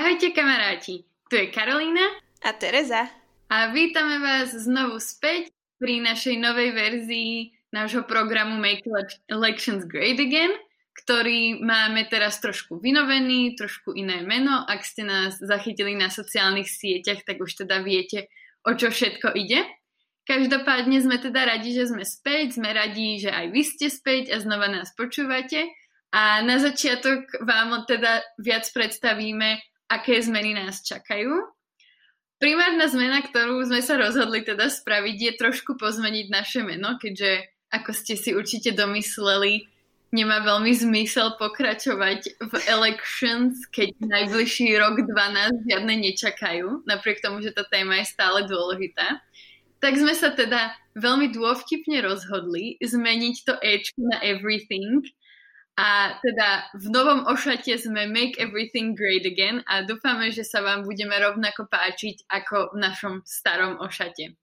Ahojte kamaráti, tu je Karolína a Tereza a vítame vás znovu späť pri našej novej verzii nášho programu Make Elections Great Again, ktorý máme teraz trošku vynovený, trošku iné meno. Ak ste nás zachytili na sociálnych sieťach, tak už teda viete, o čo všetko ide. Každopádne sme teda radi, že sme späť, sme radi, že aj vy ste späť a znova nás počúvate. A na začiatok vám teda viac predstavíme aké zmeny nás čakajú. Primárna zmena, ktorú sme sa rozhodli teda spraviť, je trošku pozmeniť naše meno, keďže, ako ste si určite domysleli, nemá veľmi zmysel pokračovať v elections, keď najbližší rok 12 žiadne nečakajú, napriek tomu, že tá téma je stále dôležitá. Tak sme sa teda veľmi dôvtipne rozhodli zmeniť to Ečko na everything a teda v novom ošate sme Make Everything Great Again a dúfame, že sa vám budeme rovnako páčiť ako v našom starom ošate.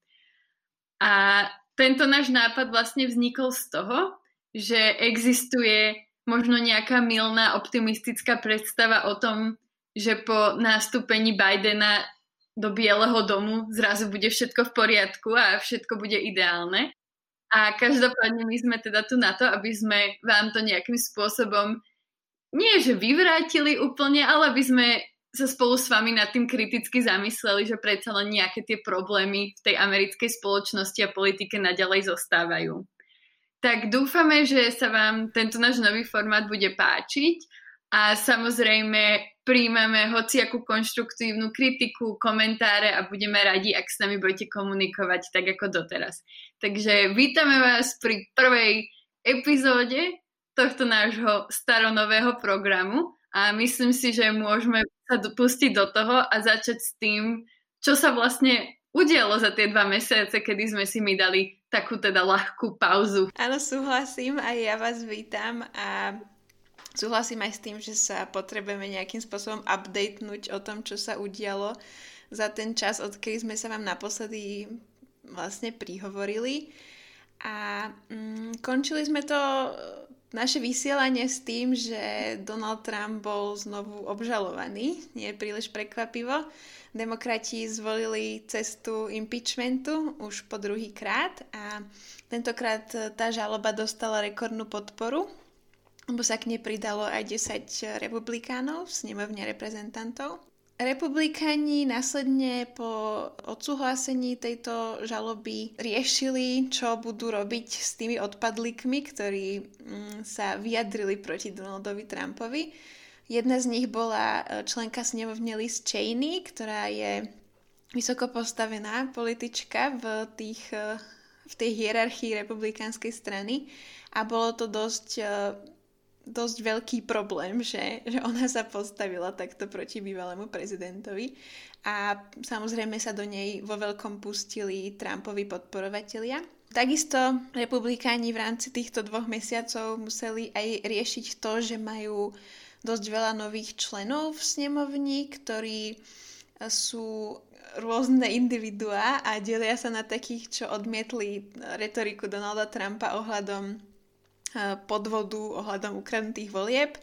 A tento náš nápad vlastne vznikol z toho, že existuje možno nejaká milná optimistická predstava o tom, že po nástupení Bidena do Bieleho domu zrazu bude všetko v poriadku a všetko bude ideálne. A každopádne my sme teda tu na to, aby sme vám to nejakým spôsobom nie že vyvrátili úplne, ale aby sme sa spolu s vami nad tým kriticky zamysleli, že predsa len nejaké tie problémy v tej americkej spoločnosti a politike naďalej zostávajú. Tak dúfame, že sa vám tento náš nový formát bude páčiť a samozrejme príjmeme hociakú konštruktívnu kritiku, komentáre a budeme radi, ak s nami budete komunikovať tak ako doteraz. Takže vítame vás pri prvej epizóde tohto nášho staronového programu a myslím si, že môžeme sa pustiť do toho a začať s tým, čo sa vlastne udialo za tie dva mesiace, kedy sme si my dali takú teda ľahkú pauzu. Áno, súhlasím, aj ja vás vítam a Súhlasím aj s tým, že sa potrebujeme nejakým spôsobom updatenúť o tom, čo sa udialo za ten čas, odkedy sme sa vám naposledy vlastne prihovorili. A mm, končili sme to naše vysielanie s tým, že Donald Trump bol znovu obžalovaný. Nie je príliš prekvapivo. Demokrati zvolili cestu impeachmentu už po druhý krát a tentokrát tá žaloba dostala rekordnú podporu lebo sa k nej pridalo aj 10 republikánov v snemovne reprezentantov. Republikáni následne po odsúhlasení tejto žaloby riešili, čo budú robiť s tými odpadlíkmi, ktorí mm, sa vyjadrili proti Donaldovi Trumpovi. Jedna z nich bola e, členka snemovne Liz Cheney, ktorá je vysoko postavená politička v, tých, e, v tej hierarchii republikánskej strany a bolo to dosť e, dosť veľký problém, že, že ona sa postavila takto proti bývalému prezidentovi a samozrejme sa do nej vo veľkom pustili Trumpovi podporovatelia. Takisto republikáni v rámci týchto dvoch mesiacov museli aj riešiť to, že majú dosť veľa nových členov v snemovni, ktorí sú rôzne individuá a delia sa na takých, čo odmietli retoriku Donalda Trumpa ohľadom podvodu ohľadom ukradnutých volieb.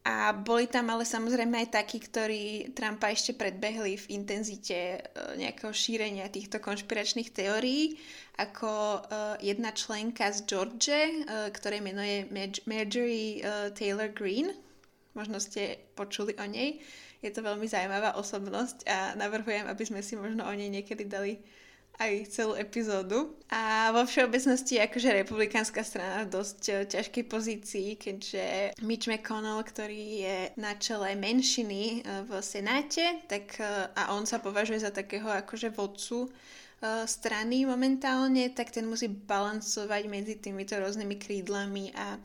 A boli tam ale samozrejme aj takí, ktorí Trumpa ešte predbehli v intenzite e, nejakého šírenia týchto konšpiračných teórií, ako e, jedna členka z George, e, ktorej meno je Marjorie Taylor Greene. Možno ste počuli o nej. Je to veľmi zaujímavá osobnosť a navrhujem, aby sme si možno o nej niekedy dali aj celú epizódu. A vo všeobecnosti akože republikánska strana v dosť eh, ťažkej pozícii, keďže Mitch McConnell, ktorý je na čele menšiny eh, v Senáte, tak eh, a on sa považuje za takého akože vodcu strany momentálne, tak ten musí balancovať medzi týmito rôznymi krídlami a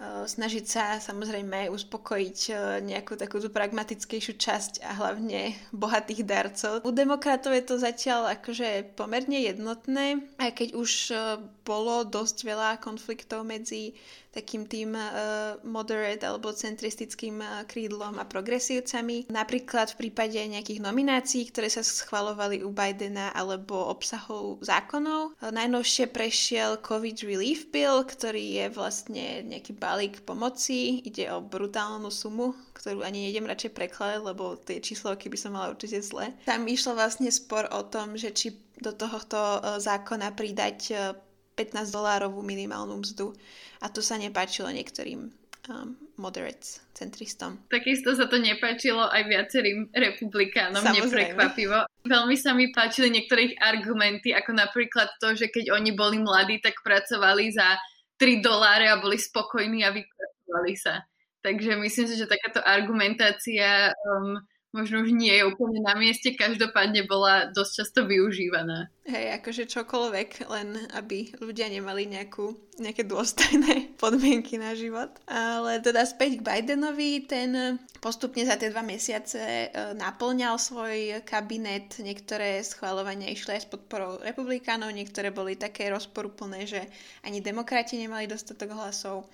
snažiť sa samozrejme uspokojiť eh, nejakú takú pragmatickejšiu časť a hlavne bohatých darcov. U demokratov je to zatiaľ akože pomerne jednotné, aj keď už eh, bolo dosť veľa konfliktov medzi takým tým uh, moderate alebo centristickým uh, krídlom a progresívcami. Napríklad v prípade nejakých nominácií, ktoré sa schvalovali u Bidena alebo obsahov zákonov. Uh, najnovšie prešiel COVID Relief Bill, ktorý je vlastne nejaký balík pomoci. Ide o brutálnu sumu, ktorú ani nejdem radšej prekladať, lebo tie číslovky by som mala určite zle. Tam išlo vlastne spor o tom, že či do tohoto zákona pridať 15 dolárovú minimálnu mzdu a to sa nepáčilo niektorým um, moderates, centristom. Takisto sa to nepáčilo aj viacerým republikánom, Samozrejme. neprekvapivo. Veľmi sa mi páčili niektorých argumenty, ako napríklad to, že keď oni boli mladí, tak pracovali za 3 doláre a boli spokojní a vypracovali sa. Takže myslím si, že takáto argumentácia um, možno už nie je úplne na mieste, každopádne bola dosť často využívaná. Hej, akože čokoľvek, len aby ľudia nemali nejakú, nejaké dôstojné podmienky na život. Ale teda späť k Bidenovi, ten postupne za tie dva mesiace e, naplňal svoj kabinet, niektoré schváľovania išli aj s podporou republikánov, niektoré boli také rozporuplné, že ani demokrati nemali dostatok hlasov.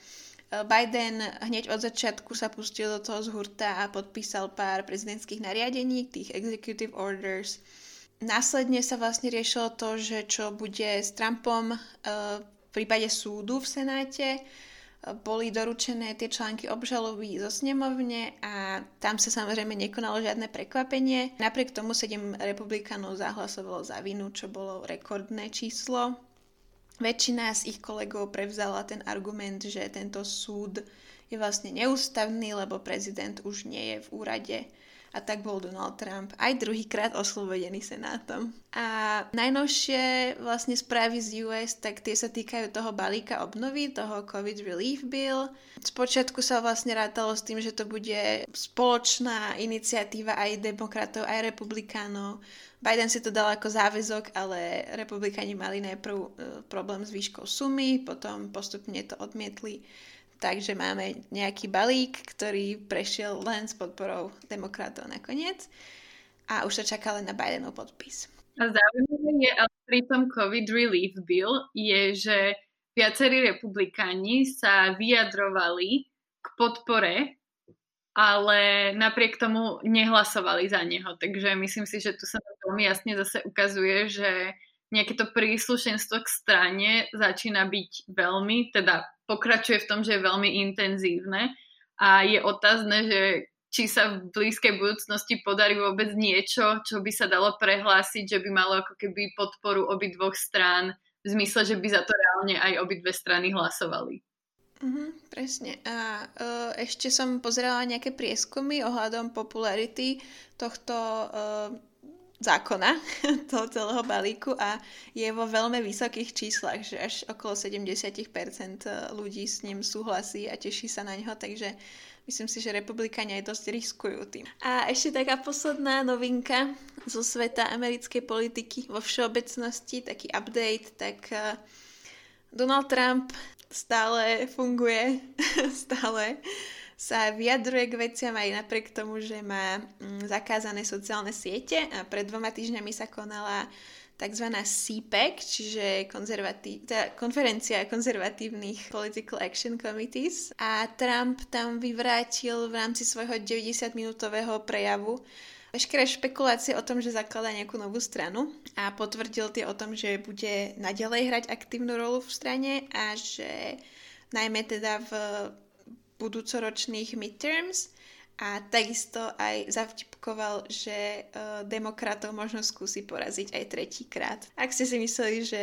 Eh, Biden hneď od začiatku sa pustil do toho z hurta a podpísal pár prezidentských nariadení, tých executive orders. Následne sa vlastne riešilo to, že čo bude s Trumpom eh, v prípade súdu v Senáte. Eh, boli doručené tie články obžaloby zo snemovne a tam sa samozrejme nekonalo žiadne prekvapenie. Napriek tomu 7 republikánov zahlasovalo za vinu, čo bolo rekordné číslo. Väčšina z ich kolegov prevzala ten argument, že tento súd je vlastne neústavný, lebo prezident už nie je v úrade. A tak bol Donald Trump aj druhýkrát oslobodený senátom. A najnovšie vlastne správy z US, tak tie sa týkajú toho balíka obnovy, toho COVID Relief Bill. Spočiatku sa vlastne rátalo s tým, že to bude spoločná iniciatíva aj demokratov, aj republikánov Biden si to dal ako záväzok, ale republikáni mali najprv e, problém s výškou sumy, potom postupne to odmietli. Takže máme nejaký balík, ktorý prešiel len s podporou demokratov nakoniec a už sa čaká len na Bidenov podpis. A zaujímavé je, ale pri tom COVID Relief Bill je, že viacerí republikáni sa vyjadrovali k podpore ale napriek tomu nehlasovali za neho. Takže myslím si, že tu sa veľmi jasne zase ukazuje, že nejaké to príslušenstvo k strane začína byť veľmi, teda pokračuje v tom, že je veľmi intenzívne a je otázne, že či sa v blízkej budúcnosti podarí vôbec niečo, čo by sa dalo prehlásiť, že by malo ako keby podporu obidvoch strán v zmysle, že by za to reálne aj obidve strany hlasovali. Mm-hmm, presne. A uh, ešte som pozerala nejaké prieskumy ohľadom popularity tohto uh, zákona, toho celého balíku a je vo veľmi vysokých číslach, že až okolo 70% ľudí s ním súhlasí a teší sa na neho, takže myslím si, že republikáni aj dosť riskujú tým. A ešte taká posledná novinka zo sveta americkej politiky vo všeobecnosti, taký update, tak uh, Donald Trump stále funguje, stále sa vyjadruje k veciam aj napriek tomu, že má mm, zakázané sociálne siete a pred dvoma týždňami sa konala tzv. CPAC, e čiže konzervatí- teda konferencia konzervatívnych Political Action Committees a Trump tam vyvrátil v rámci svojho 90-minútového prejavu veškeré špekulácie o tom, že zakladá nejakú novú stranu a potvrdil tie o tom, že bude naďalej hrať aktívnu rolu v strane a že najmä teda v budúcoročných midterms a takisto aj zavtipkoval, že uh, demokratov možno skúsi poraziť aj tretíkrát. Ak ste si mysleli, že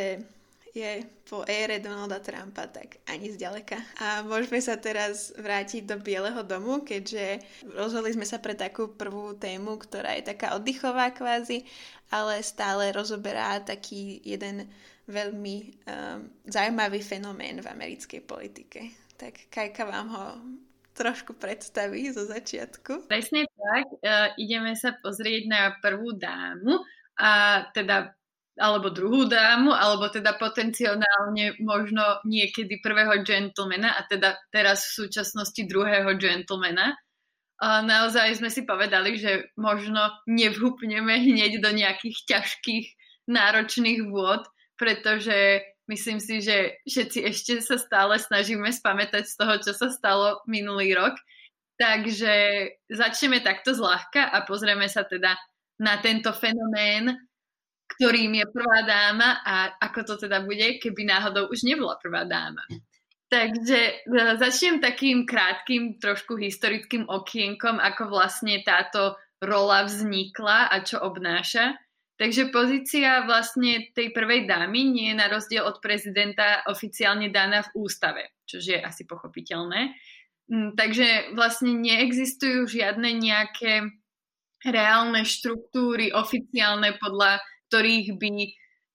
je po ére Donalda Trumpa, tak ani zďaleka. A môžeme sa teraz vrátiť do Bieleho domu, keďže rozhodli sme sa pre takú prvú tému, ktorá je taká oddychová kvázi, ale stále rozoberá taký jeden veľmi um, zaujímavý fenomén v americkej politike. Tak Kajka vám ho trošku predstaví zo začiatku. Presne tak. Uh, ideme sa pozrieť na prvú dámu a teda alebo druhú dámu, alebo teda potenciálne možno niekedy prvého gentlemana a teda teraz v súčasnosti druhého gentlemana. A naozaj sme si povedali, že možno nevhupneme hneď do nejakých ťažkých, náročných vôd, pretože myslím si, že všetci ešte sa stále snažíme spamätať z toho, čo sa stalo minulý rok. Takže začneme takto zľahka a pozrieme sa teda na tento fenomén, ktorým je prvá dáma a ako to teda bude, keby náhodou už nebola prvá dáma. Takže e, začnem takým krátkým, trošku historickým okienkom, ako vlastne táto rola vznikla a čo obnáša. Takže pozícia vlastne tej prvej dámy nie je na rozdiel od prezidenta oficiálne daná v ústave, čo je asi pochopiteľné. Mm, takže vlastne neexistujú žiadne nejaké reálne štruktúry oficiálne, podľa ktorých by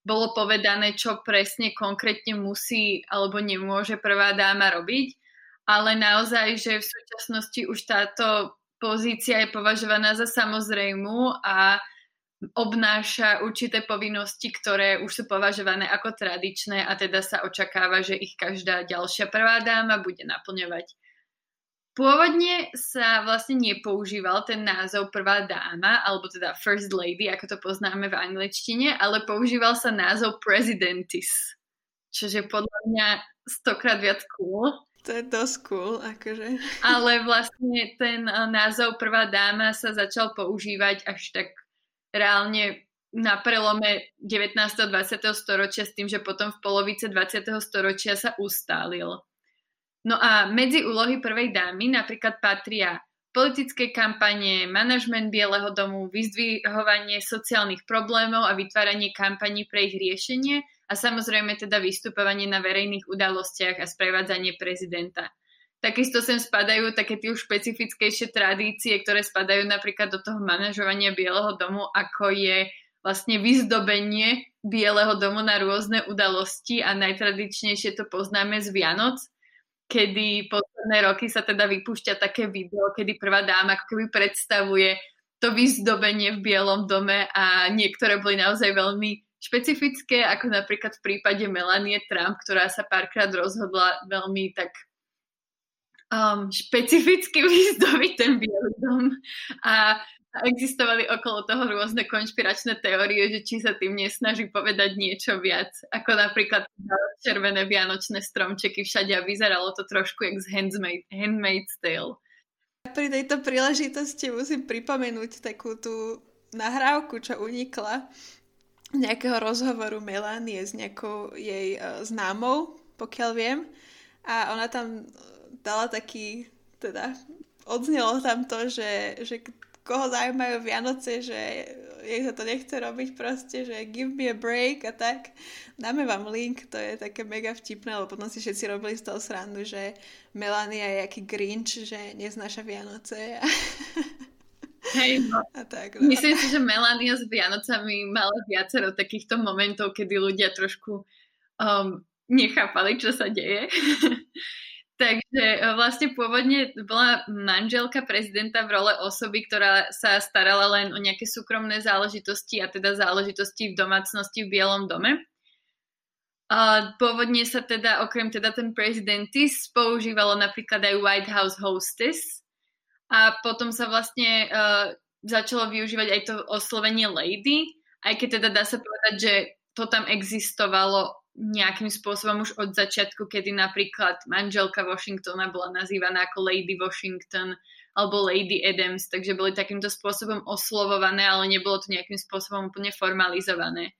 bolo povedané, čo presne konkrétne musí alebo nemôže prvá dáma robiť, ale naozaj, že v súčasnosti už táto pozícia je považovaná za samozrejmú a obnáša určité povinnosti, ktoré už sú považované ako tradičné a teda sa očakáva, že ich každá ďalšia prvá dáma bude naplňovať. Pôvodne sa vlastne nepoužíval ten názov prvá dáma, alebo teda first lady, ako to poznáme v angličtine, ale používal sa názov presidentis, čože podľa mňa stokrát viac cool. To je dosť cool, akože. Ale vlastne ten eh, názov prvá dáma sa začal používať až tak reálne na prelome 19. a 20. storočia s tým, že potom v polovice 20. storočia sa ustálil. No a medzi úlohy prvej dámy napríklad patria politické kampanie, manažment Bieleho domu, vyzdvihovanie sociálnych problémov a vytváranie kampaní pre ich riešenie a samozrejme teda vystupovanie na verejných udalostiach a sprevádzanie prezidenta. Takisto sem spadajú také tie už špecifickejšie tradície, ktoré spadajú napríklad do toho manažovania Bieleho domu, ako je vlastne vyzdobenie Bieleho domu na rôzne udalosti a najtradičnejšie to poznáme z Vianoc, kedy posledné roky sa teda vypúšťa také video, kedy prvá dáma ako keby predstavuje to vyzdobenie v Bielom dome a niektoré boli naozaj veľmi špecifické, ako napríklad v prípade Melanie Trump, ktorá sa párkrát rozhodla veľmi tak um, špecificky vyzdobiť ten Bielý dom a existovali okolo toho rôzne konšpiračné teórie, že či sa tým nesnaží povedať niečo viac, ako napríklad červené vianočné stromčeky všade a vyzeralo to trošku jak z Handmaid, Handmaid's Tale. Pri tejto príležitosti musím pripomenúť takú tú nahrávku, čo unikla nejakého rozhovoru Melanie s nejakou jej uh, známou, pokiaľ viem. A ona tam dala taký, teda odznelo tam to, že, že koho zaujímajú Vianoce, že jej sa to nechce robiť proste, že give me a break a tak. Dáme vám link, to je také mega vtipné, lebo potom si všetci robili z toho srandu, že Melania je aký Grinch, že neznáša Vianoce. Hej, no. a tak, no. Myslím si, že Melania s Vianocami mala viacero takýchto momentov, kedy ľudia trošku um, nechápali, čo sa deje. Takže e, vlastne pôvodne bola manželka prezidenta v role osoby, ktorá sa starala len o nejaké súkromné záležitosti a teda záležitosti v domácnosti v Bielom dome. A pôvodne sa teda, okrem teda ten prezidentis, používalo napríklad aj White House hostess a potom sa vlastne uh, začalo využívať aj to oslovenie lady, aj keď teda dá sa povedať, že to tam existovalo nejakým spôsobom už od začiatku, kedy napríklad manželka Washingtona bola nazývaná ako Lady Washington alebo Lady Adams, takže boli takýmto spôsobom oslovované, ale nebolo to nejakým spôsobom úplne formalizované.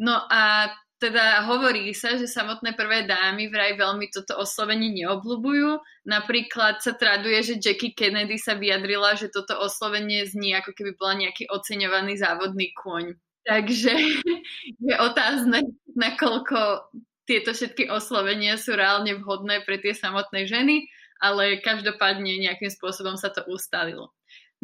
No a teda hovorí sa, že samotné prvé dámy vraj veľmi toto oslovenie neobľúbujú. Napríklad sa traduje, že Jackie Kennedy sa vyjadrila, že toto oslovenie znie ako keby bola nejaký oceňovaný závodný kôň. Takže je otázne, nakoľko tieto všetky oslovenia sú reálne vhodné pre tie samotné ženy, ale každopádne nejakým spôsobom sa to ustalilo.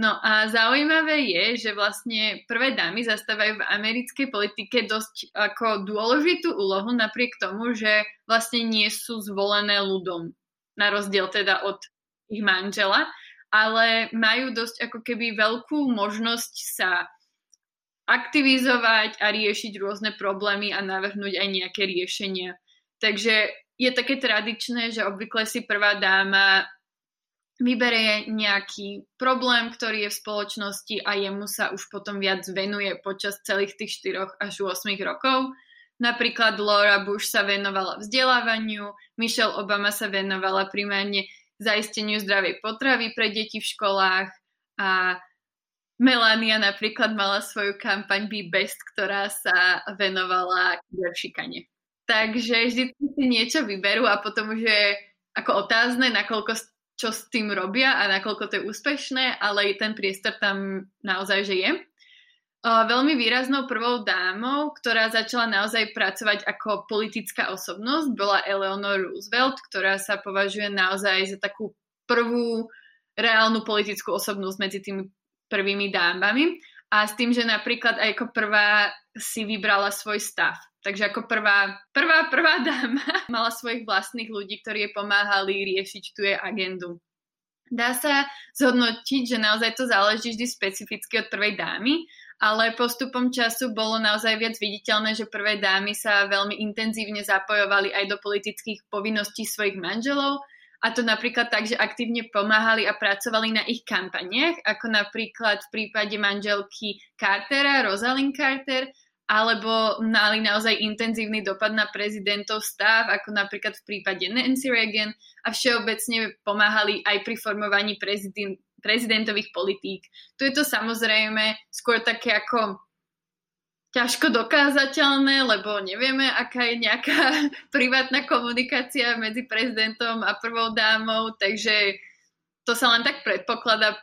No a zaujímavé je, že vlastne prvé dámy zastávajú v americkej politike dosť ako dôležitú úlohu napriek tomu, že vlastne nie sú zvolené ľudom, na rozdiel teda od ich manžela, ale majú dosť ako keby veľkú možnosť sa aktivizovať a riešiť rôzne problémy a navrhnúť aj nejaké riešenia. Takže je také tradičné, že obvykle si prvá dáma vyberie nejaký problém, ktorý je v spoločnosti a jemu sa už potom viac venuje počas celých tých 4 až 8 rokov. Napríklad Laura Bush sa venovala vzdelávaniu, Michelle Obama sa venovala primárne zaisteniu zdravej potravy pre deti v školách a Melania napríklad mala svoju kampaň Be Best, ktorá sa venovala kyberšikane. Takže vždy si niečo vyberú a potom už je ako otázne, nakoľko čo s tým robia a nakoľko to je úspešné, ale ten priestor tam naozaj že je. Veľmi výraznou prvou dámou, ktorá začala naozaj pracovať ako politická osobnosť, bola Eleanor Roosevelt, ktorá sa považuje naozaj za takú prvú reálnu politickú osobnosť medzi tými prvými dámami. A s tým, že napríklad aj ako prvá si vybrala svoj stav. Takže ako prvá, prvá, prvá dáma mala svojich vlastných ľudí, ktorí jej pomáhali riešiť tú jej agendu. Dá sa zhodnotiť, že naozaj to záleží vždy specificky od prvej dámy, ale postupom času bolo naozaj viac viditeľné, že prvé dámy sa veľmi intenzívne zapojovali aj do politických povinností svojich manželov, a to napríklad tak, že aktívne pomáhali a pracovali na ich kampaniach, ako napríklad v prípade manželky Cartera, Rosalind Carter, alebo mali naozaj intenzívny dopad na prezidentov stav, ako napríklad v prípade Nancy Reagan a všeobecne pomáhali aj pri formovaní prezident, prezidentových politík. Tu je to samozrejme skôr také ako ťažko dokázateľné, lebo nevieme, aká je nejaká privátna komunikácia medzi prezidentom a prvou dámou, takže to sa len tak predpokladá,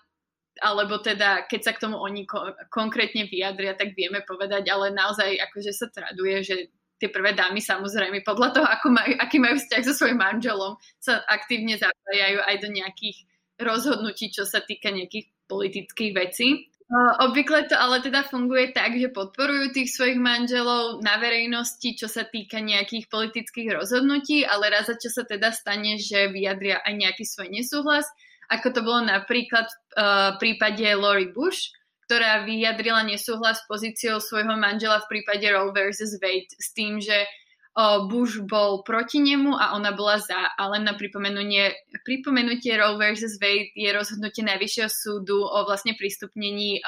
alebo teda keď sa k tomu oni ko- konkrétne vyjadria, tak vieme povedať, ale naozaj akože sa traduje, že tie prvé dámy samozrejme podľa toho, ako majú, aký majú vzťah so svojím manželom, sa aktívne zapájajú aj do nejakých rozhodnutí, čo sa týka nejakých politických vecí. Obvykle to ale teda funguje tak, že podporujú tých svojich manželov na verejnosti, čo sa týka nejakých politických rozhodnutí, ale raz za čo sa teda stane, že vyjadria aj nejaký svoj nesúhlas, ako to bolo napríklad v prípade Lori Bush, ktorá vyjadrila nesúhlas s pozíciou svojho manžela v prípade Roe vs. Wade s tým, že Bush bol proti nemu a ona bola za. A len na pripomenutie, pripomenutie Roe vs. Wade je rozhodnutie Najvyššieho súdu o vlastne prístupnení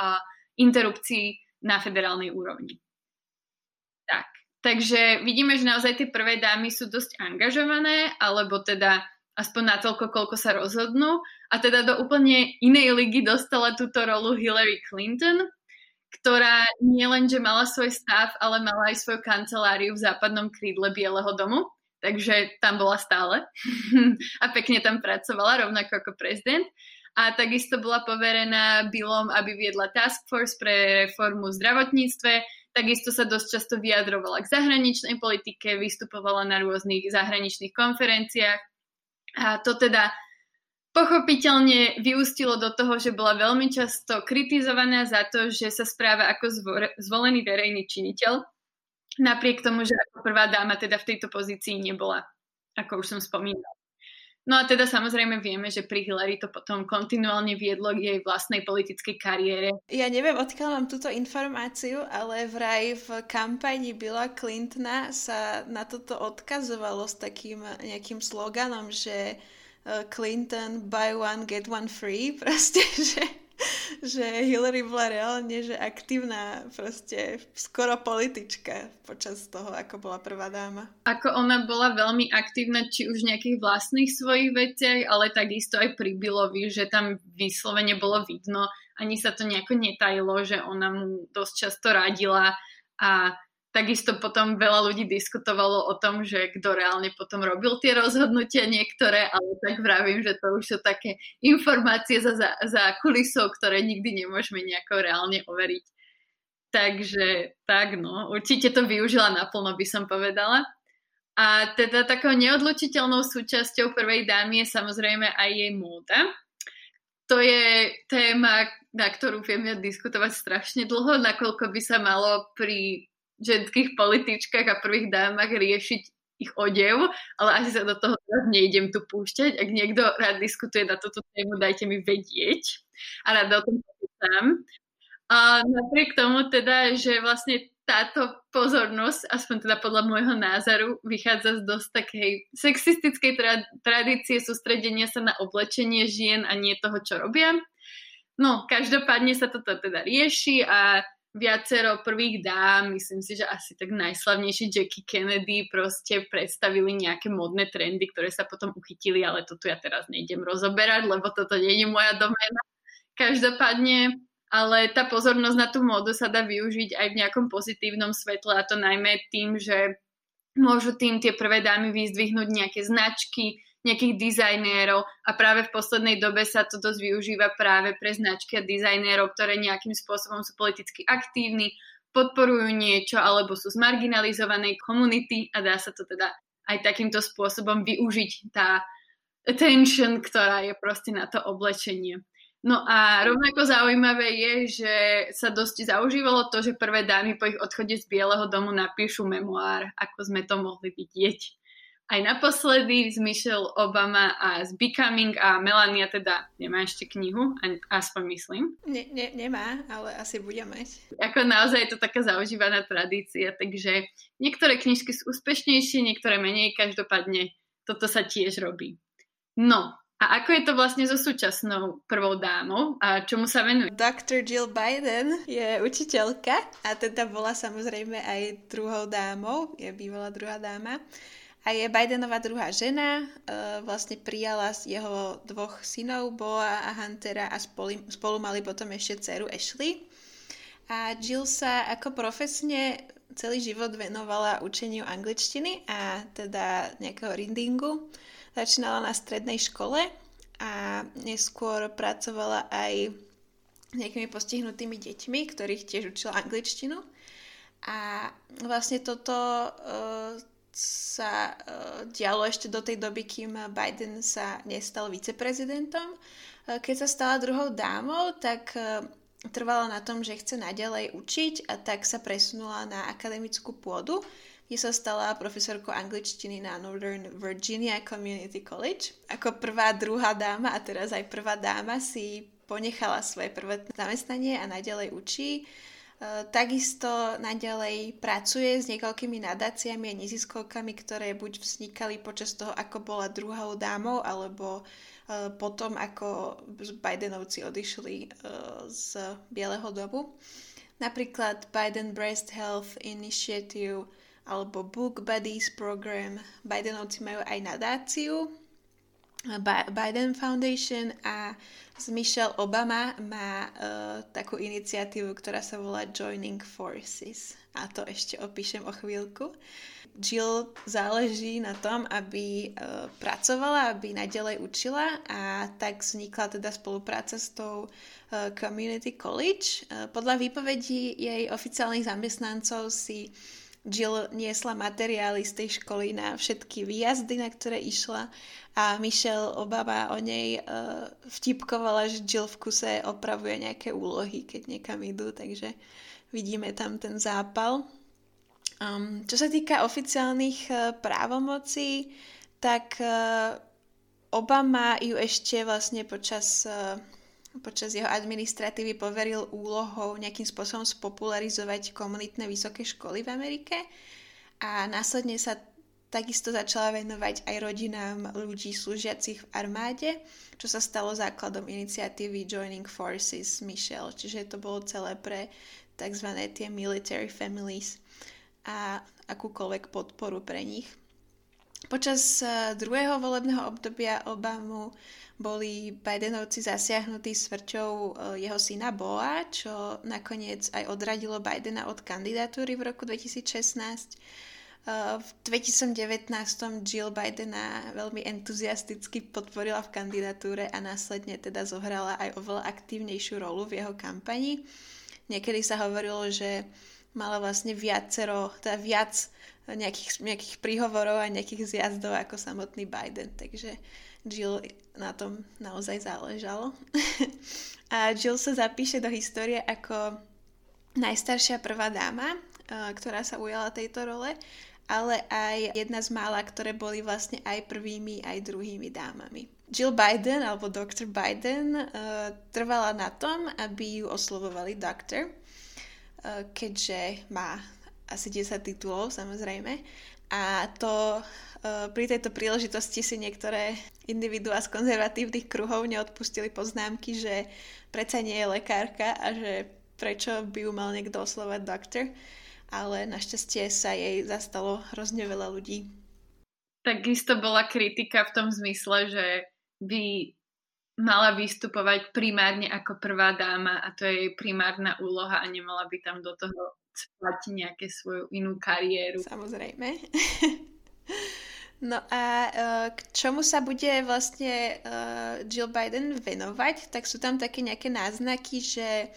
interrupcií na federálnej úrovni. Tak, takže vidíme, že naozaj tie prvé dámy sú dosť angažované, alebo teda aspoň na toľko, koľko sa rozhodnú. A teda do úplne inej ligy dostala túto rolu Hillary Clinton, ktorá nielen, že mala svoj stav, ale mala aj svoju kanceláriu v západnom krídle Bieleho domu, takže tam bola stále a pekne tam pracovala, rovnako ako prezident. A takisto bola poverená Billom, aby viedla task force pre reformu v zdravotníctve, takisto sa dosť často vyjadrovala k zahraničnej politike, vystupovala na rôznych zahraničných konferenciách. A to teda Pochopiteľne vyústilo do toho, že bola veľmi často kritizovaná za to, že sa správa ako zvolený verejný činiteľ, napriek tomu, že ako prvá dáma teda v tejto pozícii nebola, ako už som spomínala. No a teda samozrejme vieme, že pri Hillary to potom kontinuálne viedlo k jej vlastnej politickej kariére. Ja neviem, odkiaľ mám túto informáciu, ale vraj v kampani Billa Clintona sa na toto odkazovalo s takým nejakým sloganom, že Clinton buy one, get one free, proste, že, že Hillary bola reálne, že aktívna proste skoro politička počas toho, ako bola prvá dáma. Ako ona bola veľmi aktívna, či už v nejakých vlastných svojich veciach, ale takisto aj pri Billovi, že tam vyslovene bolo vidno, ani sa to nejako netajilo, že ona mu dosť často radila a Takisto potom veľa ľudí diskutovalo o tom, že kto reálne potom robil tie rozhodnutia niektoré, ale tak vravím, že to už sú také informácie za, za, kulisou, ktoré nikdy nemôžeme nejako reálne overiť. Takže tak no, určite to využila naplno, by som povedala. A teda takou neodlučiteľnou súčasťou prvej dámy je samozrejme aj jej móda. To je téma, na ktorú vieme diskutovať strašne dlho, nakoľko by sa malo pri ženských političkách a prvých dámach riešiť ich odev, ale asi sa do toho teraz nejdem tu púšťať. Ak niekto rád diskutuje na túto tému, dajte mi vedieť a rád o tom pýtam. A napriek tomu teda, že vlastne táto pozornosť, aspoň teda podľa môjho názoru, vychádza z dosť takej sexistickej tra- tradície sústredenia sa na oblečenie žien a nie toho, čo robia. No, každopádne sa toto teda rieši a viacero prvých dám, myslím si, že asi tak najslavnejší Jackie Kennedy proste predstavili nejaké modné trendy, ktoré sa potom uchytili, ale to tu ja teraz nejdem rozoberať, lebo toto nie je moja doména. Každopádne, ale tá pozornosť na tú módu sa dá využiť aj v nejakom pozitívnom svetle a to najmä tým, že môžu tým tie prvé dámy vyzdvihnúť nejaké značky, nejakých dizajnérov a práve v poslednej dobe sa to dosť využíva práve pre značky a dizajnérov, ktoré nejakým spôsobom sú politicky aktívni, podporujú niečo alebo sú z marginalizovanej komunity a dá sa to teda aj takýmto spôsobom využiť tá attention, ktorá je proste na to oblečenie. No a rovnako zaujímavé je, že sa dosť zaužívalo to, že prvé dámy po ich odchode z Bieleho domu napíšu memoár, ako sme to mohli vidieť. Aj naposledy z Michelle Obama a z Becoming a Melania teda nemá ešte knihu, aspoň myslím. Ne, ne, nemá, ale asi bude mať. Ako naozaj je to taká zaužívaná tradícia, takže niektoré knižky sú úspešnejšie, niektoré menej, každopádne toto sa tiež robí. No, a ako je to vlastne so súčasnou prvou dámou a čomu sa venuje? Dr. Jill Biden je učiteľka a teda bola samozrejme aj druhou dámou, je bývalá druhá dáma. A je Bidenová druhá žena, e, vlastne prijala jeho dvoch synov, Boa a Huntera a spolu, spolu mali potom ešte dceru Ashley. A Jill sa ako profesne celý život venovala učeniu angličtiny a teda nejakého readingu Začínala na strednej škole a neskôr pracovala aj s nejakými postihnutými deťmi, ktorých tiež učila angličtinu. A vlastne toto uh, sa uh, dialo ešte do tej doby, kým Biden sa nestal viceprezidentom. Uh, keď sa stala druhou dámou, tak uh, trvala na tom, že chce naďalej učiť a tak sa presunula na akademickú pôdu, kde sa stala profesorkou angličtiny na Northern Virginia Community College. Ako prvá, druhá dáma a teraz aj prvá dáma si ponechala svoje prvé zamestnanie a naďalej učí. E, takisto naďalej pracuje s niekoľkými nadáciami a neziskovkami, ktoré buď vznikali počas toho, ako bola druhou dámou, alebo e, potom, ako Bidenovci odišli e, z Bieleho domu. Napríklad Biden Breast Health Initiative alebo Book Buddies program. Bidenovci majú aj nadáciu Biden Foundation a z Michelle Obama má uh, takú iniciatívu, ktorá sa volá Joining Forces. A to ešte opíšem o chvíľku. Jill záleží na tom, aby uh, pracovala, aby nadalej učila a tak vznikla teda spolupráca s tou uh, Community College. Uh, podľa výpovedí jej oficiálnych zamestnancov si Jill niesla materiály z tej školy na všetky výjazdy, na ktoré išla a Michelle Obama o nej uh, vtipkovala, že Jill v kuse opravuje nejaké úlohy, keď niekam idú, takže vidíme tam ten zápal. Um, čo sa týka oficiálnych uh, právomocí, tak uh, Obama ju ešte vlastne počas uh, počas jeho administratívy poveril úlohou nejakým spôsobom spopularizovať komunitné vysoké školy v Amerike a následne sa takisto začala venovať aj rodinám ľudí slúžiacich v armáde, čo sa stalo základom iniciatívy Joining Forces Michelle, čiže to bolo celé pre tzv. tie military families a akúkoľvek podporu pre nich. Počas eh, druhého volebného obdobia Obamu boli Bidenovci zasiahnutí smrťou eh, jeho syna Boa, čo nakoniec aj odradilo Bidena od kandidatúry v roku 2016. Eh, v 2019 Jill Bidena veľmi entuziasticky podporila v kandidatúre a následne teda zohrala aj oveľa aktívnejšiu rolu v jeho kampani. Niekedy sa hovorilo, že mala vlastne viacero, teda viac nejakých, nejakých príhovorov a nejakých zjazdov ako samotný Biden. Takže Jill na tom naozaj záležalo. a Jill sa zapíše do histórie ako najstaršia prvá dáma, ktorá sa ujala tejto role, ale aj jedna z mála, ktoré boli vlastne aj prvými, aj druhými dámami. Jill Biden, alebo Dr. Biden, uh, trvala na tom, aby ju oslovovali doktor, keďže má asi 10 titulov samozrejme. A to uh, pri tejto príležitosti si niektoré individuá z konzervatívnych kruhov neodpustili poznámky, že predsa nie je lekárka a že prečo by ju mal niekto oslovať doktor, ale našťastie sa jej zastalo hrozne veľa ľudí. Takisto bola kritika v tom zmysle, že by mala vystupovať primárne ako prvá dáma a to je jej primárna úloha a nemala by tam do toho spať nejaké svoju inú kariéru. Samozrejme. No a uh, k čomu sa bude vlastne uh, Jill Biden venovať, tak sú tam také nejaké náznaky, že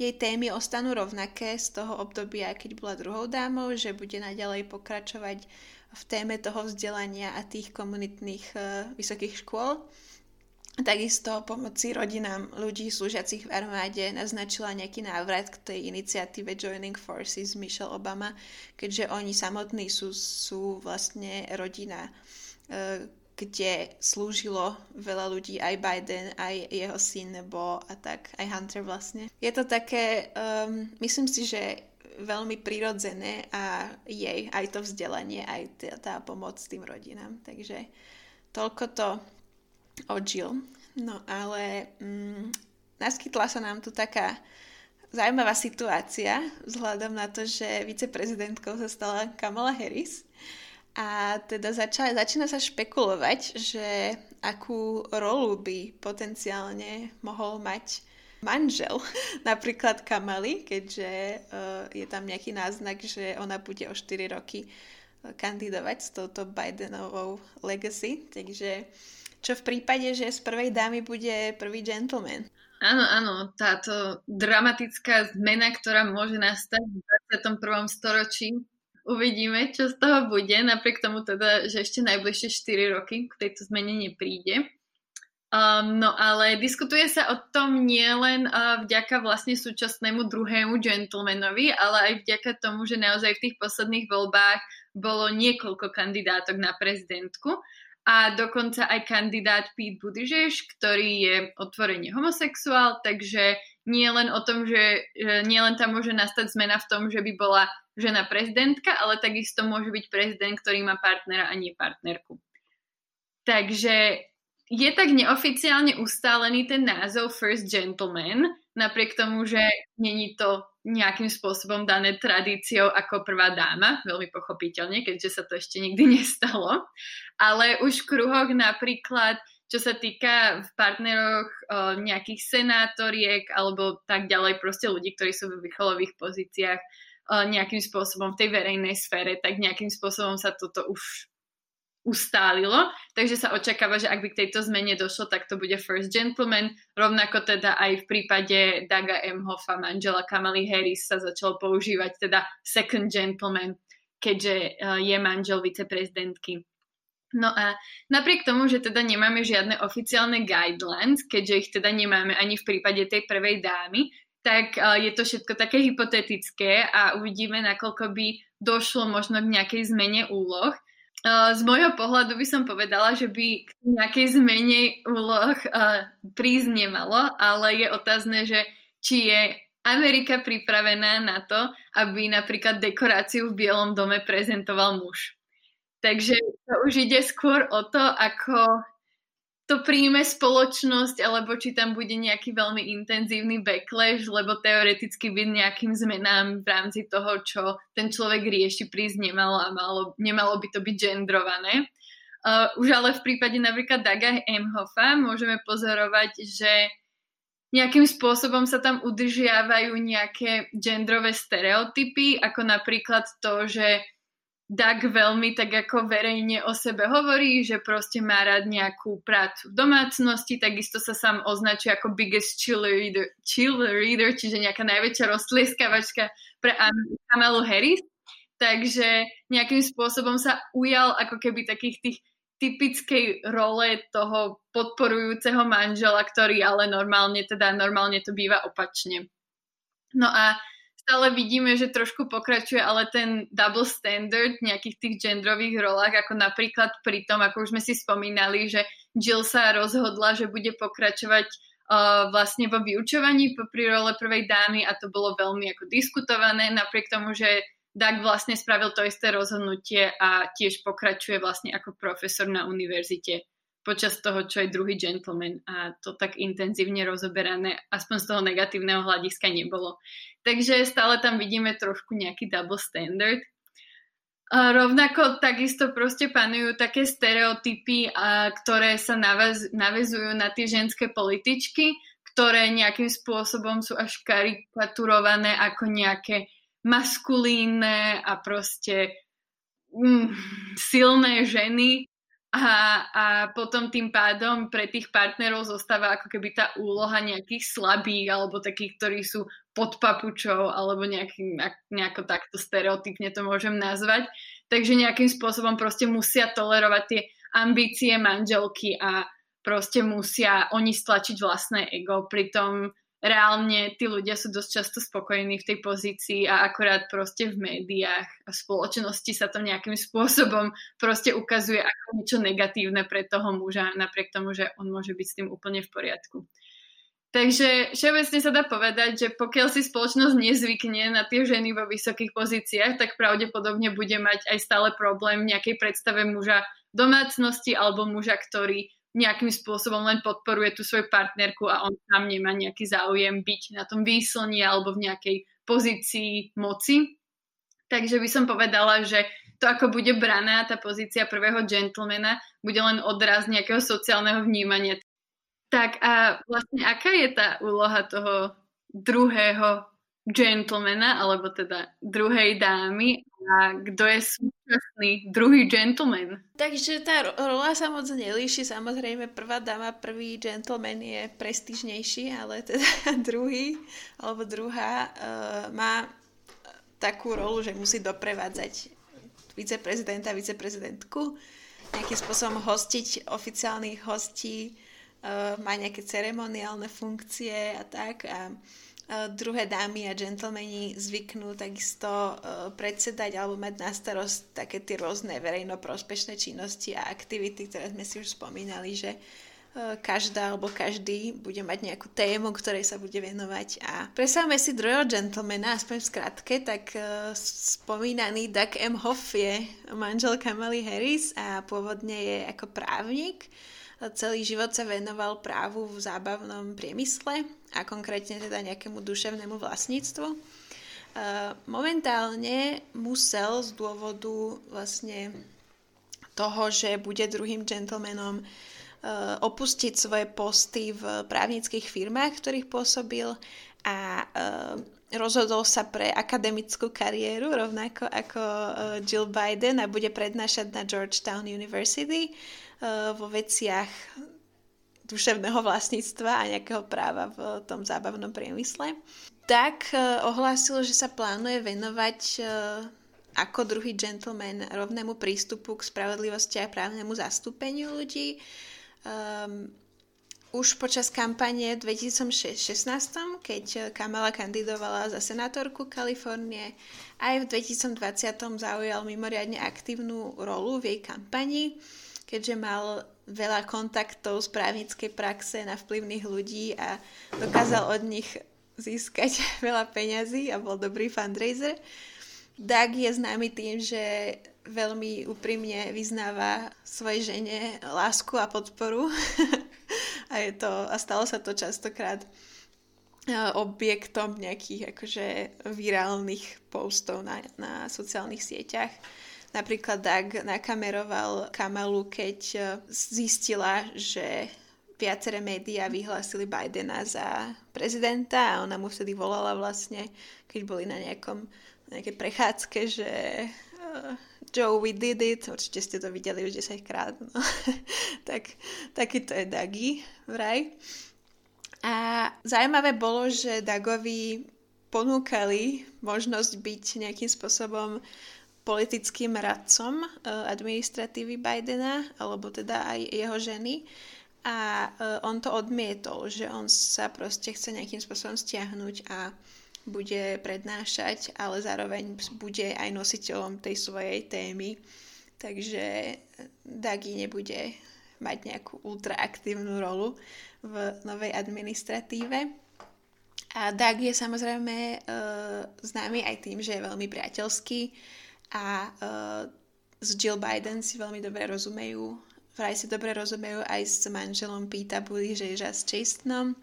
jej témy ostanú rovnaké z toho obdobia, keď bola druhou dámou, že bude naďalej pokračovať v téme toho vzdelania a tých komunitných uh, vysokých škôl. Takisto pomoci rodinám ľudí slúžiacich v armáde naznačila nejaký návrat k tej iniciatíve Joining Forces Michelle Obama, keďže oni samotní sú, sú vlastne rodina, e, kde slúžilo veľa ľudí, aj Biden, aj jeho syn nebo a tak, aj Hunter vlastne. Je to také, um, myslím si, že veľmi prirodzené a jej aj to vzdelanie, aj tá, tá pomoc tým rodinám. Takže toľko to o Jill. No ale mm, naskytla sa nám tu taká zaujímavá situácia vzhľadom na to, že viceprezidentkou sa stala Kamala Harris. A teda zača, začína sa špekulovať, že akú rolu by potenciálne mohol mať manžel, napríklad Kamaly, keďže uh, je tam nejaký náznak, že ona bude o 4 roky kandidovať s touto Bidenovou legacy. Takže čo v prípade, že z prvej dámy bude prvý gentleman. Áno, áno, táto dramatická zmena, ktorá môže nastať v 21. storočí. Uvidíme, čo z toho bude, napriek tomu teda, že ešte najbližšie 4 roky k tejto zmene nepríde. Um, no ale diskutuje sa o tom nielen uh, vďaka vlastne súčasnému druhému gentlemanovi, ale aj vďaka tomu, že naozaj v tých posledných voľbách bolo niekoľko kandidátok na prezidentku a dokonca aj kandidát Pete Buttigieg, ktorý je otvorene homosexuál, takže nie len o tom, že, že nie len tam môže nastať zmena v tom, že by bola žena prezidentka, ale takisto môže byť prezident, ktorý má partnera a nie partnerku. Takže je tak neoficiálne ustálený ten názov First Gentleman, napriek tomu, že není to nejakým spôsobom dané tradíciou ako prvá dáma, veľmi pochopiteľne, keďže sa to ešte nikdy nestalo. Ale už v kruhoch napríklad, čo sa týka v partneroch o, nejakých senátoriek alebo tak ďalej, proste ľudí, ktorí sú v vrcholových pozíciách o, nejakým spôsobom v tej verejnej sfére, tak nejakým spôsobom sa toto už ustálilo, takže sa očakáva, že ak by k tejto zmene došlo, tak to bude First Gentleman. Rovnako teda aj v prípade Daga Hoffa, manžela Kamaly Harris, sa začalo používať teda Second Gentleman, keďže eh, je manžel viceprezidentky. No a napriek tomu, že teda nemáme žiadne oficiálne guidelines, keďže ich teda nemáme ani v prípade tej prvej dámy, tak eh, je to všetko také hypotetické a uvidíme, nakoľko by došlo možno k nejakej zmene úloh. Z môjho pohľadu by som povedala, že by k nejakej zmene úloh uh, prísť nemalo, ale je otázne, že či je Amerika pripravená na to, aby napríklad dekoráciu v Bielom dome prezentoval muž. Takže to už ide skôr o to, ako to príjme spoločnosť, alebo či tam bude nejaký veľmi intenzívny backlash, lebo teoreticky by nejakým zmenám v rámci toho, čo ten človek rieši, prísť nemalo a malo, nemalo by to byť gendrované. Uh, už ale v prípade napríklad Daga Emhoffa môžeme pozorovať, že nejakým spôsobom sa tam udržiavajú nejaké genderové stereotypy, ako napríklad to, že Doug veľmi tak ako verejne o sebe hovorí, že proste má rád nejakú prácu v domácnosti, takisto sa sám označuje ako biggest cheerleader, cheerleader čiže nejaká najväčšia roztlieskavačka pre Kamalu Harris. Takže nejakým spôsobom sa ujal ako keby takých tých typickej role toho podporujúceho manžela, ktorý ale normálne, teda normálne to býva opačne. No a stále vidíme, že trošku pokračuje ale ten double standard v nejakých tých genderových rolách, ako napríklad pri tom, ako už sme si spomínali, že Jill sa rozhodla, že bude pokračovať uh, vlastne vo vyučovaní pri role prvej dámy a to bolo veľmi ako diskutované, napriek tomu, že Doug vlastne spravil to isté rozhodnutie a tiež pokračuje vlastne ako profesor na univerzite počas toho, čo je druhý gentleman a to tak intenzívne rozoberané, aspoň z toho negatívneho hľadiska nebolo. Takže stále tam vidíme trošku nejaký double standard. A rovnako takisto proste panujú také stereotypy, a, ktoré sa navaz, navezujú na tie ženské političky, ktoré nejakým spôsobom sú až karikaturované ako nejaké maskulínne a proste mm, silné ženy, a, a potom tým pádom pre tých partnerov zostáva ako keby tá úloha nejakých slabých alebo takých, ktorí sú pod papučou alebo nejaký, nejako takto stereotypne to môžem nazvať. Takže nejakým spôsobom proste musia tolerovať tie ambície manželky a proste musia oni stlačiť vlastné ego. Pritom reálne tí ľudia sú dosť často spokojní v tej pozícii a akorát proste v médiách a v spoločnosti sa to nejakým spôsobom proste ukazuje ako niečo negatívne pre toho muža, napriek tomu, že on môže byť s tým úplne v poriadku. Takže všeobecne sa dá povedať, že pokiaľ si spoločnosť nezvykne na tie ženy vo vysokých pozíciách, tak pravdepodobne bude mať aj stále problém v nejakej predstave muža domácnosti alebo muža, ktorý nejakým spôsobom len podporuje tú svoju partnerku a on tam nemá nejaký záujem byť na tom výslni alebo v nejakej pozícii moci. Takže by som povedala, že to, ako bude braná tá pozícia prvého gentlemana, bude len odraz nejakého sociálneho vnímania. Tak a vlastne aká je tá úloha toho druhého gentlemana, alebo teda druhej dámy a kto je súčasný druhý gentleman. Takže tá rola sa moc nelíši, samozrejme prvá dáma, prvý gentleman je prestížnejší, ale teda druhý alebo druhá uh, má takú rolu, že musí doprevádzať viceprezidenta, viceprezidentku, nejakým spôsobom hostiť oficiálnych hostí, uh, má nejaké ceremoniálne funkcie a tak a druhé dámy a džentlmeni zvyknú takisto uh, predsedať alebo mať na starosť také tie rôzne verejnoprospešné činnosti a aktivity, ktoré sme si už spomínali, že uh, každá alebo každý bude mať nejakú tému, ktorej sa bude venovať. A predstavme si druhého gentlemana, aspoň v skratke, tak uh, spomínaný Doug M. Hoff je manžel Kamali Harris a pôvodne je ako právnik. Celý život sa venoval právu v zábavnom priemysle a konkrétne teda nejakému duševnému vlastníctvu. Momentálne musel z dôvodu vlastne toho, že bude druhým gentlemanom opustiť svoje posty v právnických firmách, ktorých pôsobil a rozhodol sa pre akademickú kariéru, rovnako ako Jill Biden a bude prednášať na Georgetown University vo veciach duševného vlastníctva a nejakého práva v tom zábavnom priemysle. Tak eh, ohlásil, že sa plánuje venovať eh, ako druhý gentleman rovnému prístupu k spravodlivosti a právnemu zastúpeniu ľudí. Um, už počas kampane v 2016, keď Kamala kandidovala za senátorku Kalifornie, aj v 2020 zaujal mimoriadne aktívnu rolu v jej kampani keďže mal veľa kontaktov z právnickej praxe na vplyvných ľudí a dokázal od nich získať veľa peňazí a bol dobrý fundraiser. Doug je známy tým, že veľmi úprimne vyznáva svojej žene lásku a podporu a, je to, a stalo sa to častokrát objektom nejakých akože virálnych postov na, na sociálnych sieťach. Napríklad Doug nakameroval Kamalu, keď e, zistila, že viaceré médiá vyhlásili Bidena za prezidenta a ona mu vtedy volala vlastne, keď boli na nejakom nejaké prechádzke, že uh, Joe, we did it, určite ste to videli už 10 krát, no. tak, taký to je Dagi vraj. A zaujímavé bolo, že Dagovi ponúkali možnosť byť nejakým spôsobom politickým radcom e, administratívy Bidena, alebo teda aj jeho ženy. A e, on to odmietol, že on sa proste chce nejakým spôsobom stiahnuť a bude prednášať, ale zároveň bude aj nositeľom tej svojej témy. Takže Dagi nebude mať nejakú ultraaktívnu rolu v novej administratíve. A Dag je samozrejme e, známy aj tým, že je veľmi priateľský a uh, s Jill Biden si veľmi dobre rozumejú vraj si dobre rozumejú aj s manželom Pita Buttigiega s Chastenom.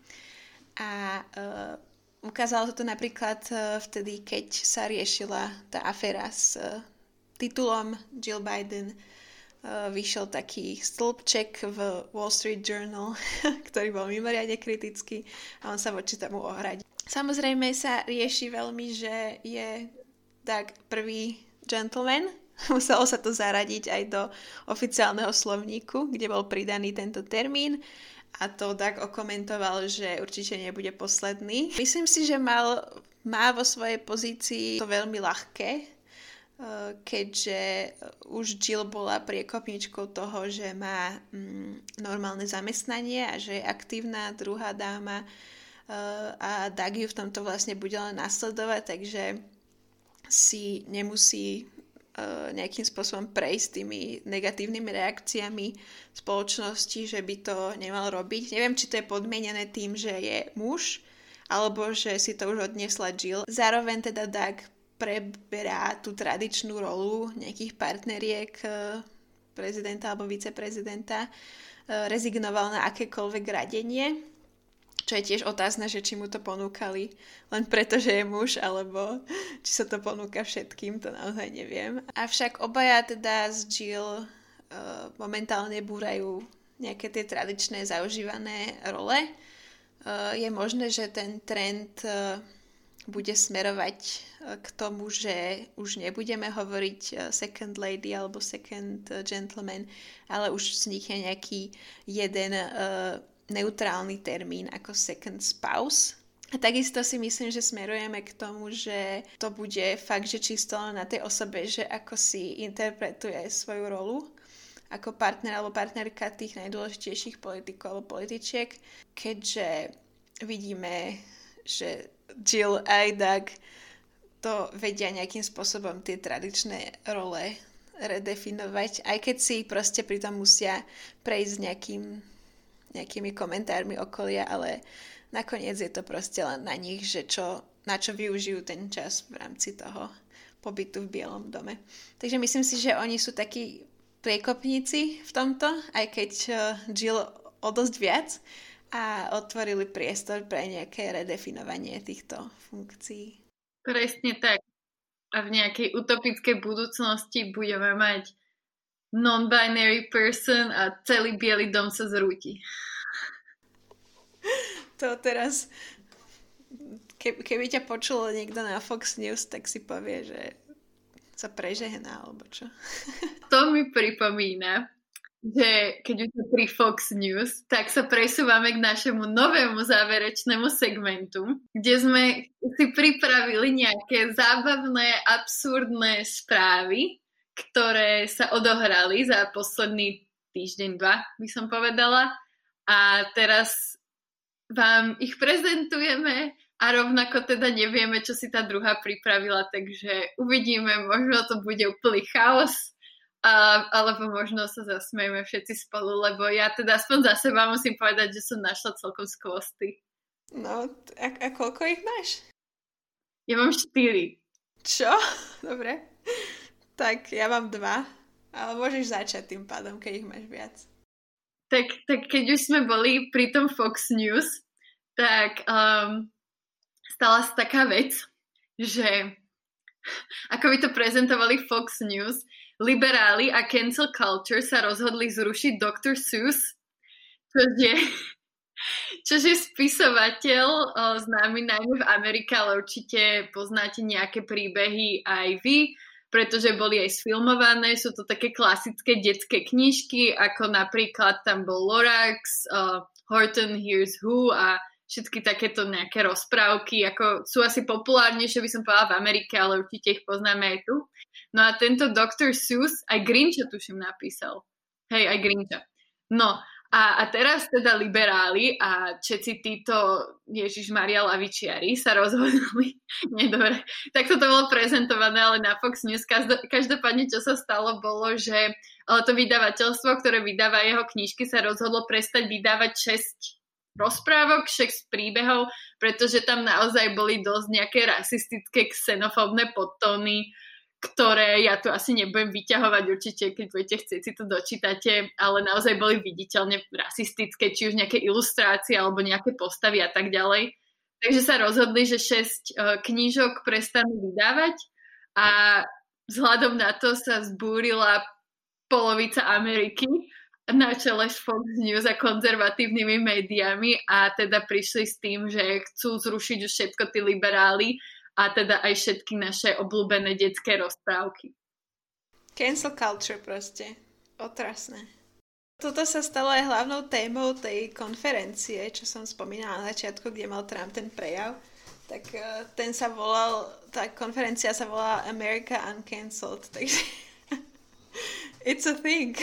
A uh, ukázalo sa to napríklad uh, vtedy, keď sa riešila tá aféra s uh, titulom Jill Biden vyšiel taký stĺpček v Wall Street Journal, ktorý bol mimoriadne kritický a on sa voči tomu ohradil. Samozrejme sa rieši veľmi, že je tak prvý gentleman, Muselo sa to zaradiť aj do oficiálneho slovníku, kde bol pridaný tento termín a to tak okomentoval, že určite nebude posledný. Myslím si, že mal, má vo svojej pozícii to veľmi ľahké, eh, keďže už Jill bola priekopničkou toho, že má mm, normálne zamestnanie a že je aktívna druhá dáma eh, a Doug ju v tomto vlastne bude len nasledovať, takže si nemusí E, nejakým spôsobom prejsť tými negatívnymi reakciami spoločnosti, že by to nemal robiť. Neviem, či to je podmienené tým, že je muž, alebo že si to už odniesla Jill. Zároveň teda Doug preberá tú tradičnú rolu nejakých partneriek e, prezidenta alebo viceprezidenta, e, rezignoval na akékoľvek radenie čo je tiež otázne, že či mu to ponúkali len preto, že je muž, alebo či sa to ponúka všetkým, to naozaj neviem. Avšak obaja teda z Jill uh, momentálne búrajú nejaké tie tradičné zaužívané role. Uh, je možné, že ten trend uh, bude smerovať k tomu, že už nebudeme hovoriť second lady alebo second gentleman, ale už vznikne nejaký jeden neutrálny termín ako second spouse. A takisto si myslím, že smerujeme k tomu, že to bude fakt, že čisto na tej osobe, že ako si interpretuje svoju rolu ako partner alebo partnerka tých najdôležitejších politikov alebo političiek, keďže vidíme, že Jill a Doug to vedia nejakým spôsobom tie tradičné role redefinovať, aj keď si proste pritom musia prejsť nejakým nejakými komentármi okolia, ale nakoniec je to proste len na nich, že čo, na čo využijú ten čas v rámci toho pobytu v Bielom dome. Takže myslím si, že oni sú takí priekopníci v tomto, aj keď eh, Jill o dosť viac a otvorili priestor pre nejaké redefinovanie týchto funkcií. Presne tak. A v nejakej utopickej budúcnosti budeme mať non-binary person a celý biely dom sa zrúti. To teraz, ke, keby ťa počulo niekto na Fox News, tak si povie, že sa prežehná, alebo čo. To mi pripomína, že keď už sme pri Fox News, tak sa presúvame k našemu novému záverečnému segmentu, kde sme si pripravili nejaké zábavné, absurdné správy, ktoré sa odohrali za posledný týždeň, dva, by som povedala. A teraz vám ich prezentujeme a rovnako teda nevieme, čo si tá druhá pripravila, takže uvidíme, možno to bude úplný chaos, a, alebo možno sa zasmejeme všetci spolu, lebo ja teda aspoň za seba musím povedať, že som našla celkom skvosty. No, a, a koľko ich máš? Ja mám štyri. Čo? Dobre. Tak ja mám dva, ale môžeš začať tým pádom, keď ich máš viac. Tak, tak keď už sme boli pri tom Fox News, tak um, stala sa taká vec, že ako by to prezentovali Fox News, liberáli a cancel culture sa rozhodli zrušiť Dr. Seuss, čo je, čo je spisovateľ známy najmä v Amerike, ale určite poznáte nejaké príbehy aj vy pretože boli aj sfilmované, sú to také klasické detské knižky, ako napríklad tam bol Lorax, uh, Horton Hears Who a všetky takéto nejaké rozprávky, ako sú asi populárnejšie, by som povedala v Amerike, ale určite ich poznáme aj tu. No a tento Dr. Seuss, aj Grincha tuším napísal. Hej, aj Grincha. No a, a teraz teda liberáli a všetci títo Ježiš Maria Lavičiari sa rozhodli, nie dobre, tak to bolo prezentované, ale na Fox News každopádne, čo sa stalo, bolo, že to vydavateľstvo, ktoré vydáva jeho knižky, sa rozhodlo prestať vydávať 6 rozprávok, 6 príbehov, pretože tam naozaj boli dosť nejaké rasistické, xenofóbne podtóny, ktoré ja tu asi nebudem vyťahovať určite, keď budete chcieť si to dočítate, ale naozaj boli viditeľne rasistické, či už nejaké ilustrácie alebo nejaké postavy a tak ďalej. Takže sa rozhodli, že 6 uh, knížok prestanú vydávať a vzhľadom na to sa zbúrila polovica Ameriky na čele s Fox News a konzervatívnymi médiami a teda prišli s tým, že chcú zrušiť už všetko tí liberáli a teda aj všetky naše obľúbené detské rozprávky. Cancel culture proste. Otrasné. Toto sa stalo aj hlavnou témou tej konferencie, čo som spomínala na začiatku, kde mal Trump ten prejav. Tak uh, ten sa volal, tá konferencia sa volá America Uncancelled, takže it's a thing.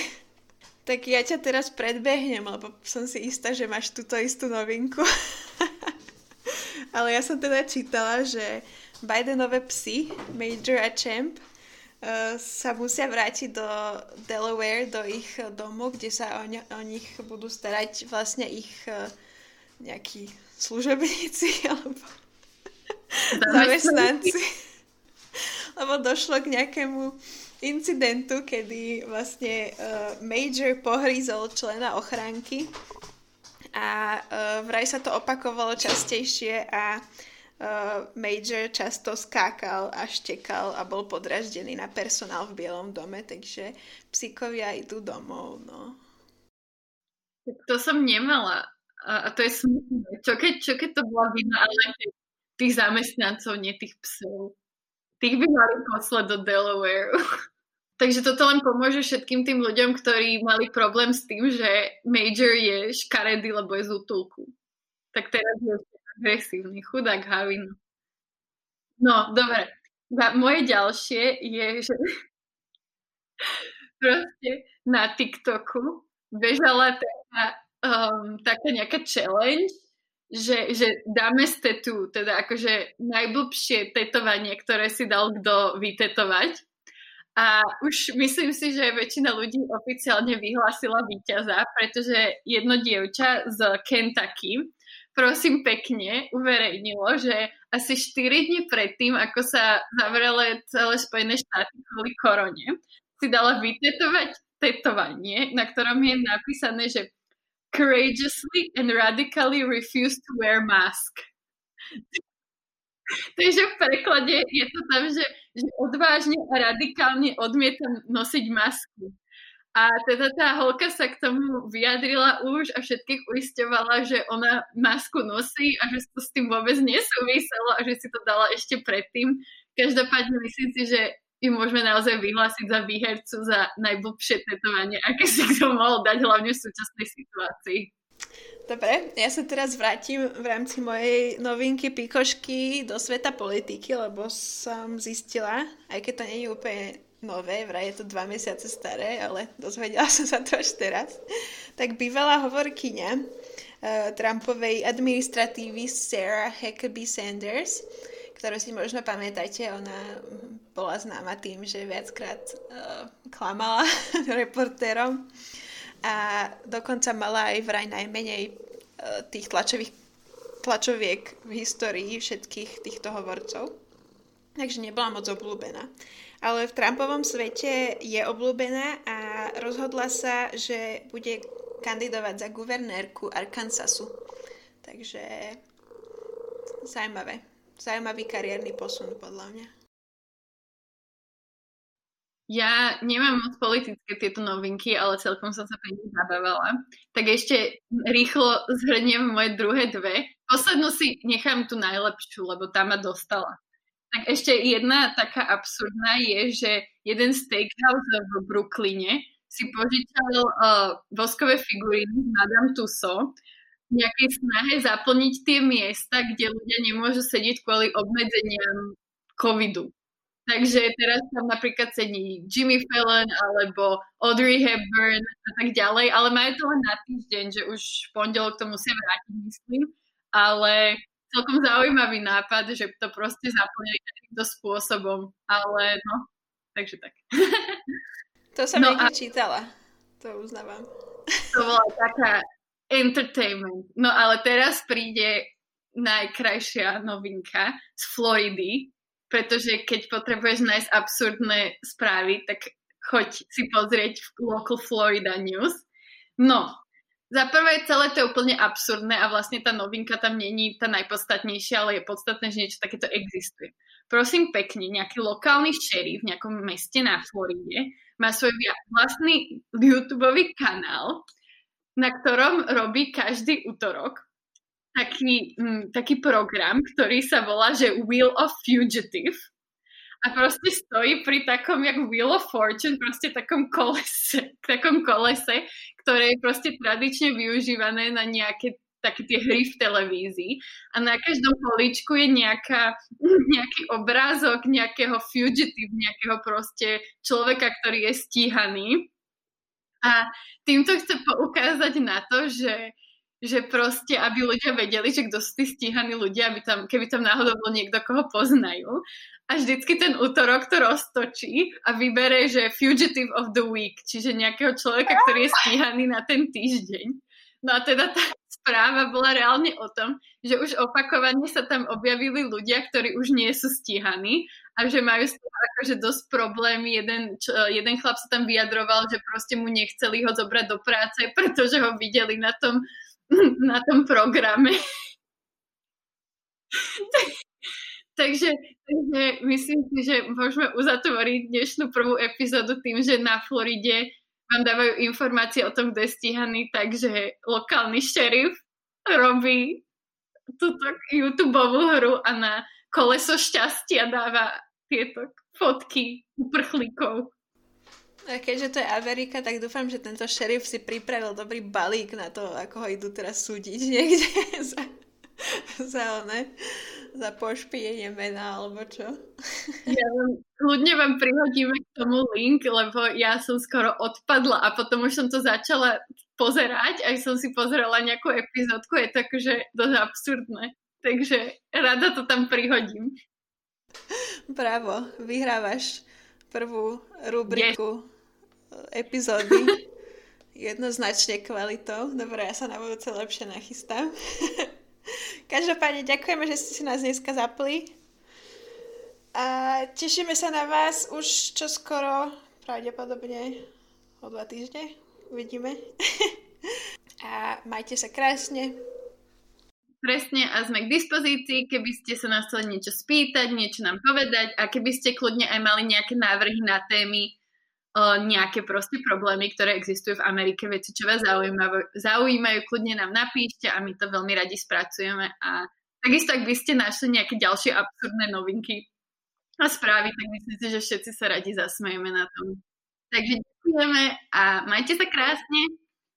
Tak ja ťa teraz predbehnem, lebo som si istá, že máš túto istú novinku. Ale ja som teda čítala, že Bidenové psy, Major a Champ, uh, sa musia vrátiť do Delaware, do ich domu, kde sa o, ne- o nich budú starať vlastne ich uh, nejakí služobníci alebo zamestnanci. Lebo došlo k nejakému incidentu, kedy vlastne uh, Major pohrízol člena ochránky a uh, vraj sa to opakovalo častejšie a uh, Major často skákal a štekal a bol podraždený na personál v Bielom dome, takže psíkovia idú domov, no. To som nemala. A, a to je smutné. Čo keď, čo keď to bola vina ale tých zamestnancov, nie tých psov? Tých by mali poslať do Delaware. Takže toto len pomôže všetkým tým ľuďom, ktorí mali problém s tým, že Major je škaredý, lebo je z útulku. Tak teraz je agresívny, chudák Havin. No, dobre. Moje ďalšie je, že proste na TikToku bežala taká, um, taká nejaká challenge, že, že dáme z tetu, teda akože najblbšie tetovanie, ktoré si dal kto vytetovať a už myslím si, že väčšina ľudí oficiálne vyhlásila víťaza, pretože jedno dievča z Kentucky, prosím pekne, uverejnilo, že asi 4 dní predtým, ako sa zavrele celé Spojené štáty kvôli korone, si dala vytetovať tetovanie, na ktorom je napísané, že courageously and radically refuse to wear mask. Takže v preklade je to tam, že, že odvážne a radikálne odmietam nosiť masku. A teda tá holka sa k tomu vyjadrila už a všetkých uisťovala, že ona masku nosí a že to s tým vôbec nesúviselo a že si to dala ešte predtým. Každopádne myslím si, že ju môžeme naozaj vyhlásiť za výhercu za najblbšie tetovanie, aké si kto mohol dať hlavne v súčasnej situácii. Dobre, ja sa teraz vrátim v rámci mojej novinky Pikošky do sveta politiky, lebo som zistila, aj keď to nie je úplne nové, vraj je to dva mesiace staré, ale dozvedela som sa to až teraz, tak bývalá hovorkyňa uh, Trumpovej administratívy Sarah Huckabee Sanders, ktorú si možno pamätáte, ona bola známa tým, že viackrát uh, klamala reportérom a dokonca mala aj vraj najmenej e, tých tlačových, tlačoviek v histórii všetkých týchto hovorcov. Takže nebola moc obľúbená. Ale v Trumpovom svete je obľúbená a rozhodla sa, že bude kandidovať za guvernérku Arkansasu. Takže zaujímavé. Zaujímavý kariérny posun podľa mňa. Ja nemám moc politické tieto novinky, ale celkom som sa pri nich zabávala. Tak ešte rýchlo zhrniem moje druhé dve. Poslednú si nechám tu najlepšiu, lebo tá ma dostala. Tak ešte jedna taká absurdná je, že jeden steakhouse v Brooklyne si požičal uh, voskové figuríny z Madame Tussauds v nejakej snahe zaplniť tie miesta, kde ľudia nemôžu sedieť kvôli obmedzeniam covidu. Takže teraz tam napríklad sedí Jimmy Fallon alebo Audrey Hepburn a tak ďalej, ale majú to len na týždeň, že už v pondelok to musia vrátiť, myslím. Ale celkom zaujímavý nápad, že to proste zaplnili takýmto spôsobom. Ale no, takže tak. To som no niekde a... čítala. To uznávam. To bola taká entertainment. No ale teraz príde najkrajšia novinka z Floridy, pretože keď potrebuješ nájsť absurdné správy, tak choď si pozrieť v Local Florida News. No, za prvé celé to je úplne absurdné a vlastne tá novinka tam není tá najpodstatnejšia, ale je podstatné, že niečo takéto existuje. Prosím pekne, nejaký lokálny šerif v nejakom meste na Floride má svoj vlastný YouTube kanál, na ktorom robí každý útorok taký, m, taký program, ktorý sa volá, že Wheel of Fugitive. A proste stojí pri takom, jak Wheel of Fortune, proste takom kolese, takom kolese, ktoré je proste tradične využívané na nejaké také tie hry v televízii a na každom poličku je nejaká, nejaký obrázok nejakého fugitive, nejakého proste človeka, ktorý je stíhaný. A týmto chcem poukázať na to, že že proste, aby ľudia vedeli, že kto sú tí stíhaní ľudia, aby tam, keby tam náhodou bol niekto, koho poznajú. A vždycky ten útorok to roztočí a vybere, že Fugitive of the Week, čiže nejakého človeka, ktorý je stíhaný na ten týždeň. No a teda tá správa bola reálne o tom, že už opakovane sa tam objavili ľudia, ktorí už nie sú stíhaní a že majú z toho akože dosť problémy. Jeden, čo, jeden chlap sa tam vyjadroval, že proste mu nechceli ho zobrať do práce, pretože ho videli na tom na tom programe. takže, takže myslím si, že môžeme uzatvoriť dnešnú prvú epizódu tým, že na Floride vám dávajú informácie o tom, kto je stíhaný, takže lokálny šerif robí túto YouTube hru a na koleso šťastia dáva tieto fotky uprchlíkov. A keďže to je Amerika, tak dúfam, že tento šerif si pripravil dobrý balík na to, ako ho idú teraz súdiť niekde za, za one, za pošpijenie mena, alebo čo. Ja vám, ľudne vám prihodíme k tomu link, lebo ja som skoro odpadla a potom už som to začala pozerať, aj som si pozerala nejakú epizódku, je to akože dosť absurdné. Takže rada to tam prihodím. Bravo, vyhrávaš prvú rubriku yes. epizódy jednoznačne kvalitou. Dobre, ja sa na budúce lepšie nachystám. Každopádne ďakujeme, že ste si nás dneska zapli. A tešíme sa na vás už čoskoro, pravdepodobne o dva týždne. Uvidíme. A majte sa krásne. Presne a sme k dispozícii, keby ste sa nás chceli niečo spýtať, niečo nám povedať a keby ste kľudne aj mali nejaké návrhy na témy, o nejaké proste problémy, ktoré existujú v Amerike, veci, čo vás zaujímajú, zaujímajú, kľudne nám napíšte a my to veľmi radi spracujeme a takisto, ak by ste našli nejaké ďalšie absurdné novinky a správy, tak myslím si, že všetci sa radi zasmejeme na tom. Takže ďakujeme a majte sa krásne.